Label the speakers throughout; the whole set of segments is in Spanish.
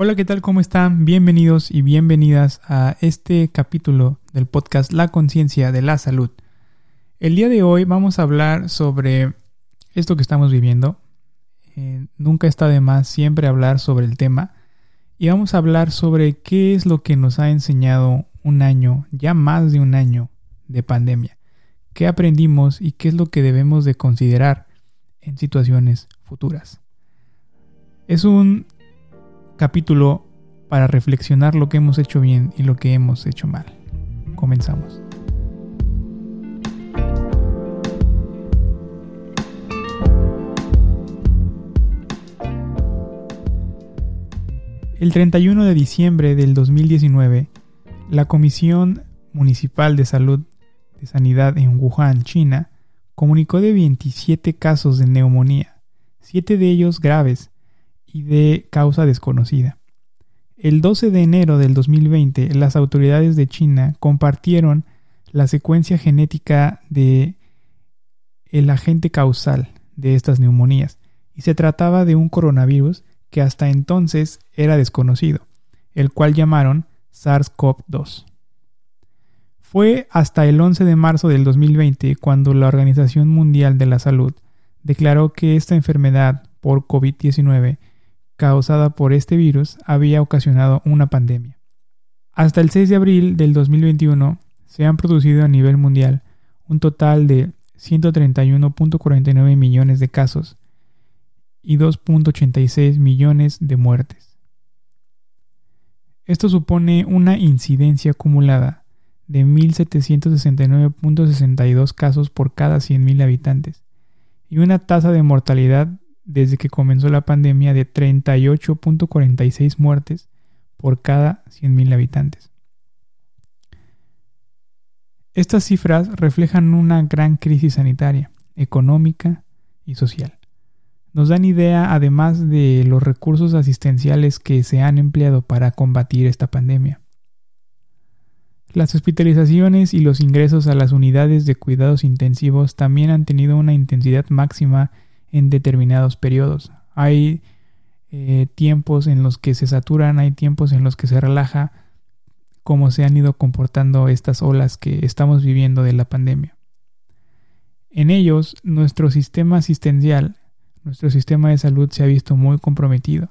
Speaker 1: Hola, ¿qué tal? ¿Cómo están? Bienvenidos y bienvenidas a este capítulo del podcast La conciencia de la salud. El día de hoy vamos a hablar sobre esto que estamos viviendo. Eh, nunca está de más siempre hablar sobre el tema. Y vamos a hablar sobre qué es lo que nos ha enseñado un año, ya más de un año de pandemia. ¿Qué aprendimos y qué es lo que debemos de considerar en situaciones futuras? Es un capítulo para reflexionar lo que hemos hecho bien y lo que hemos hecho mal. Comenzamos. El 31 de diciembre del 2019, la Comisión Municipal de Salud de Sanidad en Wuhan, China, comunicó de 27 casos de neumonía, 7 de ellos graves, y de causa desconocida. El 12 de enero del 2020, las autoridades de China compartieron la secuencia genética de el agente causal de estas neumonías y se trataba de un coronavirus que hasta entonces era desconocido, el cual llamaron SARS-CoV-2. Fue hasta el 11 de marzo del 2020 cuando la Organización Mundial de la Salud declaró que esta enfermedad por COVID-19 causada por este virus había ocasionado una pandemia. Hasta el 6 de abril del 2021 se han producido a nivel mundial un total de 131.49 millones de casos y 2.86 millones de muertes. Esto supone una incidencia acumulada de 1.769.62 casos por cada 100.000 habitantes y una tasa de mortalidad desde que comenzó la pandemia de 38.46 muertes por cada 100.000 habitantes. Estas cifras reflejan una gran crisis sanitaria, económica y social. Nos dan idea además de los recursos asistenciales que se han empleado para combatir esta pandemia. Las hospitalizaciones y los ingresos a las unidades de cuidados intensivos también han tenido una intensidad máxima en determinados periodos. Hay eh, tiempos en los que se saturan, hay tiempos en los que se relaja, como se han ido comportando estas olas que estamos viviendo de la pandemia. En ellos, nuestro sistema asistencial, nuestro sistema de salud se ha visto muy comprometido,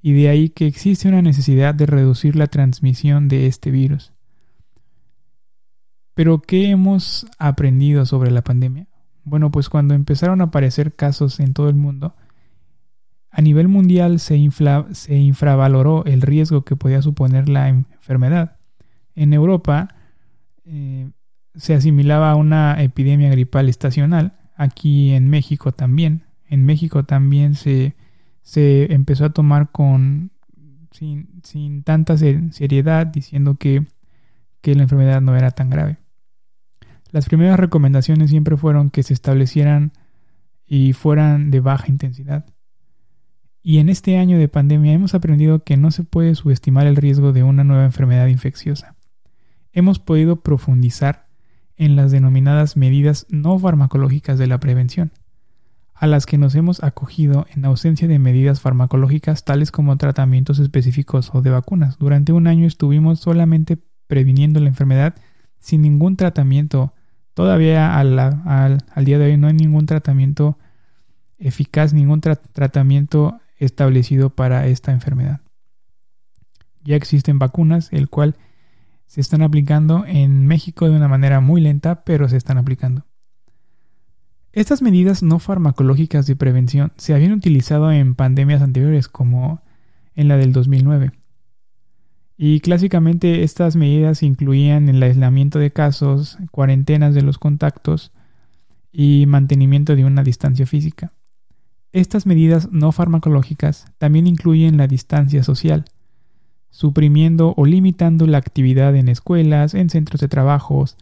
Speaker 1: y de ahí que existe una necesidad de reducir la transmisión de este virus. Pero, ¿qué hemos aprendido sobre la pandemia? Bueno, pues cuando empezaron a aparecer casos en todo el mundo, a nivel mundial se, infravaloró el riesgo que podía suponer la enfermedad. En Europa eh, se asimilaba a una epidemia gripal estacional, aquí en México también. En México también se, empezó a tomar con sin, tanta seriedad, diciendo que la enfermedad no era tan grave. Las primeras recomendaciones siempre fueron que se establecieran y fueran de baja intensidad. Y en este año de pandemia hemos aprendido que no se puede subestimar el riesgo de una nueva enfermedad infecciosa. Hemos podido profundizar en las denominadas medidas no farmacológicas de la prevención, a las que nos hemos acogido en ausencia de medidas farmacológicas tales como tratamientos específicos o de vacunas. Durante un año estuvimos solamente previniendo la enfermedad sin ningún tratamiento Todavía al, día de hoy no hay ningún tratamiento eficaz, ningún tratamiento establecido para esta enfermedad. Ya existen vacunas, el cual se están aplicando en México de una manera muy lenta, pero se están aplicando. Estas medidas no farmacológicas de prevención se habían utilizado en pandemias anteriores como en la del 2009. Y clásicamente estas medidas incluían el aislamiento de casos, cuarentenas de los contactos y mantenimiento de una distancia física. Estas medidas no farmacológicas también incluyen la distancia social, suprimiendo o limitando la actividad en escuelas, en centros de trabajos,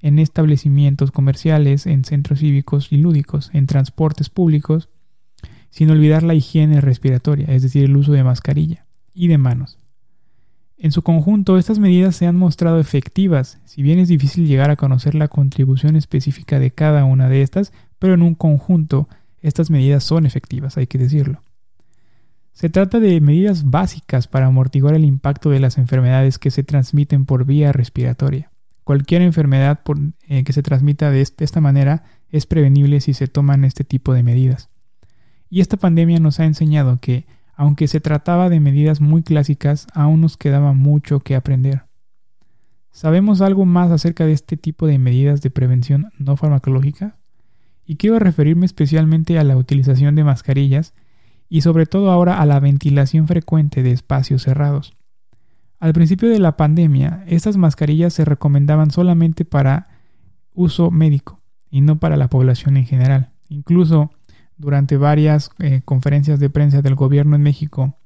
Speaker 1: en establecimientos comerciales, en centros cívicos y lúdicos, en transportes públicos, sin olvidar la higiene respiratoria, es decir, el uso de mascarilla y de manos. En su conjunto, estas medidas se han mostrado efectivas, si bien es difícil llegar a conocer la contribución específica de cada una de estas, pero en un conjunto estas medidas son efectivas, hay que decirlo. Se trata de medidas básicas para amortiguar el impacto de las enfermedades que se transmiten por vía respiratoria. Cualquier enfermedad eh, que se transmita de esta manera es prevenible si se toman este tipo de medidas. Y esta pandemia nos ha enseñado que, aunque se trataba de medidas muy clásicas, aún nos quedaba mucho que aprender. ¿Sabemos algo más acerca de este tipo de medidas de prevención no farmacológica? Y quiero referirme especialmente a la utilización de mascarillas y sobre todo ahora a la ventilación frecuente de espacios cerrados. Al principio de la pandemia, estas mascarillas se recomendaban solamente para uso médico y no para la población en general. Incluso durante varias eh, conferencias de prensa del gobierno en México,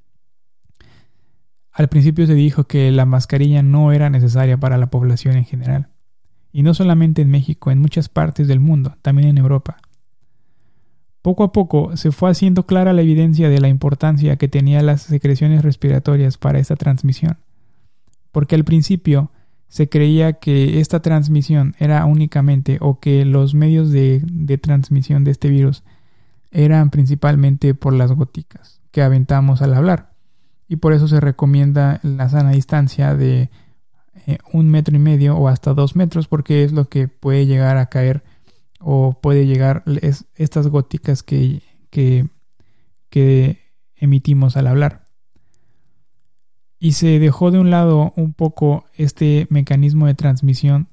Speaker 1: al principio se dijo que la mascarilla no era necesaria para la población en general. Y no solamente en México, en muchas partes del mundo, también en Europa. Poco a poco se fue haciendo clara la evidencia de la importancia que tenían las secreciones respiratorias para esta transmisión porque al principio se creía que esta transmisión era únicamente o que los medios de, transmisión de este virus eran principalmente por las goticas que aventamos al hablar. Y por eso se recomienda la sana distancia de eh, un metro y medio o hasta dos metros porque es lo que puede llegar a caer o puede llegar estas góticas que, que emitimos al hablar. Y se dejó de un lado un poco este mecanismo de transmisión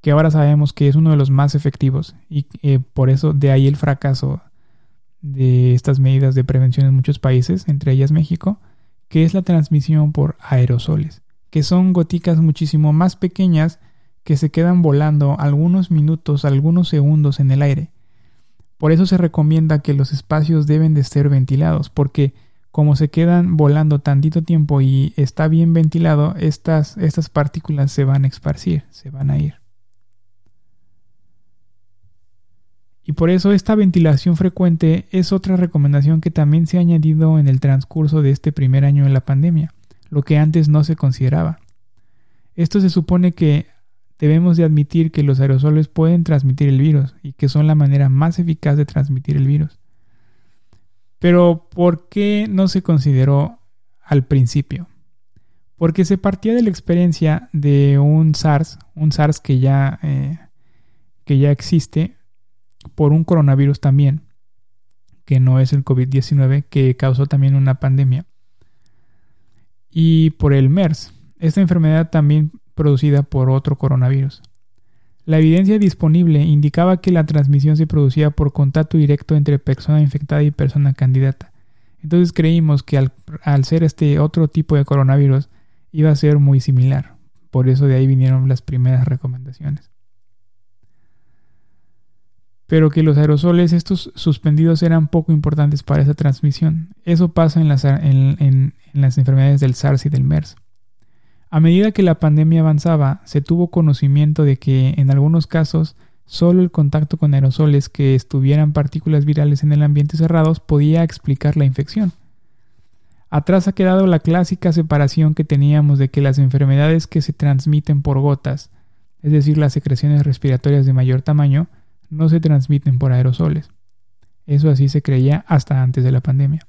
Speaker 1: que ahora sabemos que es uno de los más efectivos y eh, por eso de ahí el fracaso de estas medidas de prevención en muchos países, entre ellas México, que es la transmisión por aerosoles, que son goticas muchísimo más pequeñas que se quedan volando algunos minutos, algunos segundos en el aire. Por eso se recomienda que los espacios deben de ser ventilados, porque como se quedan volando tantito tiempo y está bien ventilado, estas, estas partículas se van a esparcir, se van a ir. Y por eso esta ventilación frecuente es otra recomendación que también se ha añadido en el transcurso de este primer año de la pandemia, lo que antes no se consideraba. Esto se supone que debemos de admitir que los aerosoles pueden transmitir el virus y que son la manera más eficaz de transmitir el virus. Pero ¿por qué no se consideró al principio? Porque se partía de la experiencia de un SARS, un SARS que ya, eh, que ya existe, por un coronavirus también, que no es el COVID-19, que causó también una pandemia, y por el MERS, esta enfermedad también producida por otro coronavirus. La evidencia disponible indicaba que la transmisión se producía por contacto directo entre persona infectada y persona candidata. Entonces creímos que al, ser este otro tipo de coronavirus iba a ser muy similar. Por eso de ahí vinieron las primeras recomendaciones. Pero que los aerosoles estos suspendidos eran poco importantes para esa transmisión. Eso pasa en las, en las enfermedades del SARS y del MERS. A medida que la pandemia avanzaba, se tuvo conocimiento de que en algunos casos solo el contacto con aerosoles que estuvieran partículas virales en el ambiente cerrados podía explicar la infección. Atrás ha quedado la clásica separación que teníamos de que las enfermedades que se transmiten por gotas, es decir, las secreciones respiratorias de mayor tamaño, no se transmiten por aerosoles. Eso así se creía hasta antes de la pandemia.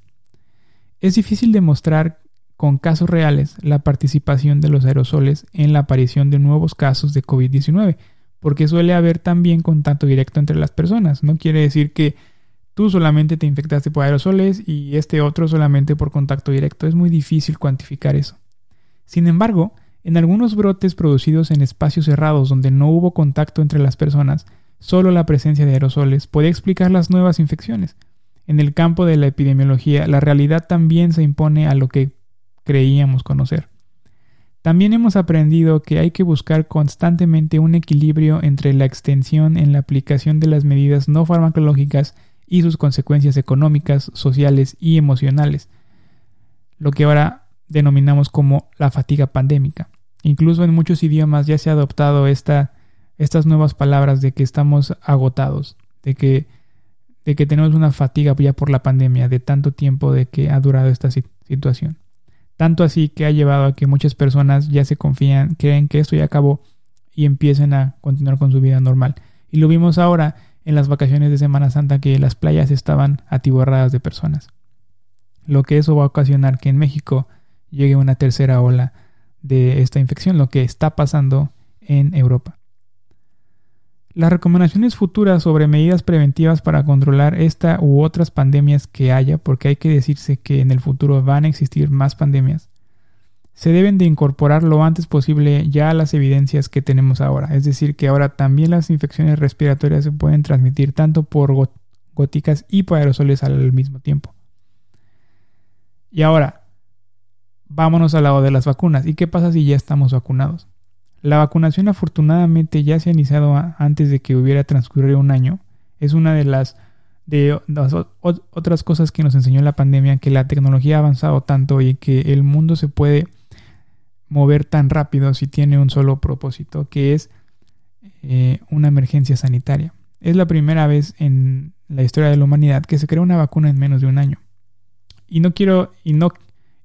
Speaker 1: Es difícil demostrar con casos reales la participación de los aerosoles en la aparición de nuevos casos de COVID-19, porque suele haber también contacto directo entre las personas. No quiere decir que tú solamente te infectaste por aerosoles y este otro solamente por contacto directo. Es muy difícil cuantificar eso. Sin embargo, en algunos brotes producidos en espacios cerrados donde no hubo contacto entre las personas, solo la presencia de aerosoles puede explicar las nuevas infecciones. En el campo de la epidemiología, la realidad también se impone a lo que creíamos conocer. También hemos aprendido que hay que buscar constantemente un equilibrio entre la extensión en la aplicación de las medidas no farmacológicas y sus consecuencias económicas, sociales y emocionales, lo que ahora denominamos como la fatiga pandémica. Incluso en muchos idiomas ya se ha adoptado esta, estas nuevas palabras de que estamos agotados, de que, de que tenemos una fatiga ya por la pandemia, de tanto tiempo de que ha durado esta situación. Tanto así que ha llevado a que muchas personas ya se confían, creen que esto ya acabó y empiecen a continuar con su vida normal. Y lo vimos ahora en las vacaciones de Semana Santa que las playas estaban atiborradas de personas. lo que eso va a ocasionar que en México llegue una tercera ola de esta infección, lo que está pasando en Europa. Las recomendaciones futuras sobre medidas preventivas para controlar esta u otras pandemias que haya, porque hay que decirse que en el futuro van a existir más pandemias, se deben de incorporar lo antes posible ya a las evidencias que tenemos ahora. Es decir, que ahora también las infecciones respiratorias se pueden transmitir tanto por goticas y por aerosoles al mismo tiempo. Y ahora, vámonos al lado de las vacunas. ¿Y qué pasa si ya estamos vacunados? La vacunación afortunadamente ya se ha iniciado antes de que hubiera transcurrido un año. Es una de las de otras cosas que nos enseñó la pandemia, que la tecnología ha avanzado tanto y que el mundo se puede mover tan rápido si tiene un solo propósito, que es eh, una emergencia sanitaria. Es la primera vez en la historia de la humanidad que se crea una vacuna en menos de un año. Y no quiero, y no,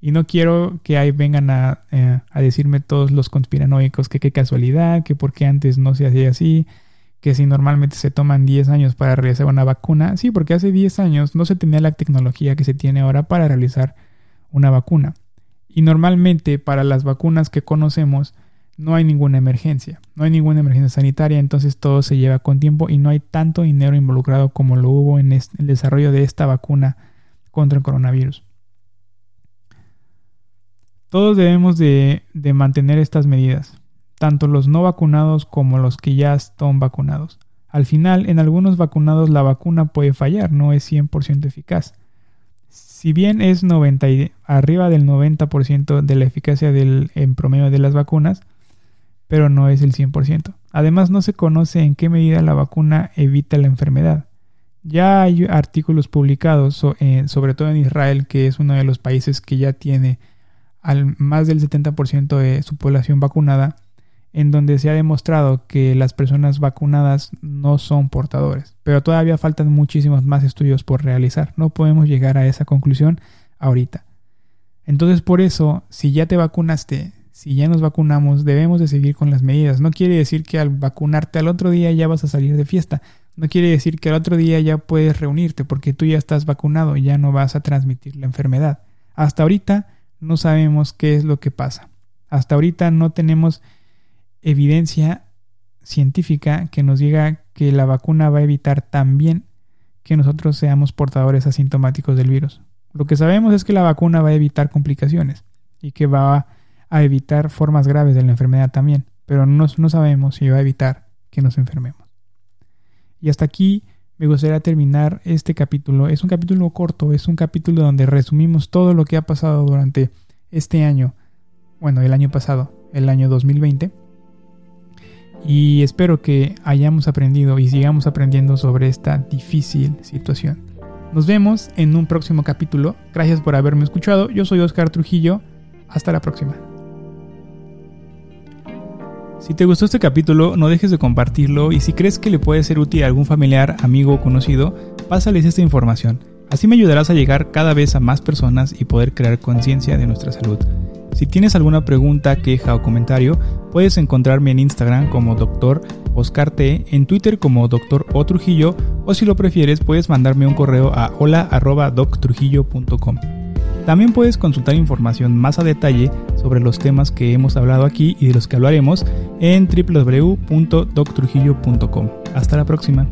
Speaker 1: y no quiero que ahí vengan a, eh, a decirme todos los conspiranoicos que qué casualidad, que por qué antes no se hacía así, que si normalmente se toman 10 años para realizar una vacuna. Sí, porque hace 10 años no se tenía la tecnología que se tiene ahora para realizar una vacuna. Y normalmente para las vacunas que conocemos no hay ninguna emergencia, no hay ninguna emergencia sanitaria, entonces todo se lleva con tiempo y no hay tanto dinero involucrado como lo hubo en el desarrollo de esta vacuna contra el coronavirus. Todos debemos de, mantener estas medidas, tanto los no vacunados como los que ya están vacunados. Al final, en algunos vacunados la vacuna puede fallar, no es 100% eficaz si bien es 90 arriba del 90% de la eficacia del, en promedio de las vacunas, pero no es el 100%. Además, no se conoce en qué medida la vacuna evita la enfermedad. Ya hay artículos publicados, eh, sobre todo en Israel, que es uno de los países que ya tiene al, más del 70% de su población vacunada, en donde se ha demostrado que las personas vacunadas no son portadores. Pero todavía faltan muchísimos más estudios por realizar. No podemos llegar a esa conclusión ahorita. Entonces por eso, si ya te vacunaste, si ya nos vacunamos, debemos de seguir con las medidas. No quiere decir que al vacunarte al otro día ya vas a salir de fiesta. No quiere decir que al otro día ya puedes reunirte porque tú ya estás vacunado y ya no vas a transmitir la enfermedad. Hasta ahorita no sabemos qué es lo que pasa. Hasta ahorita no tenemos evidencia científica que nos diga que la vacuna va a evitar también que nosotros seamos portadores asintomáticos del virus. Lo que sabemos es que la vacuna va a evitar complicaciones y que va a evitar formas graves de la enfermedad también, pero no, no sabemos si va a evitar que nos enfermemos. Y hasta aquí me gustaría terminar este capítulo. Es un capítulo corto, es un capítulo donde resumimos todo lo que ha pasado durante este año, bueno, el año pasado, el año 2020 y espero que hayamos aprendido y sigamos aprendiendo sobre esta difícil situación. Nos vemos en un próximo capítulo. Gracias por haberme escuchado. Yo soy Oscar Trujillo. Hasta la próxima. Si te gustó este capítulo, no dejes de compartirlo y si crees que le puede ser útil a algún familiar, amigo o conocido, pásales esta información. Así me ayudarás a llegar cada vez a más personas y poder crear conciencia de nuestra salud. Si tienes alguna pregunta, queja o comentario, puedes encontrarme en Instagram como Dr. Oscar T, en Twitter como Dr. O Trujillo, o si lo prefieres, puedes mandarme un correo a hola.doctrujillo.com. También puedes consultar información más a detalle sobre los temas que hemos hablado aquí y de los que hablaremos en www.doctrujillo.com. Hasta la próxima.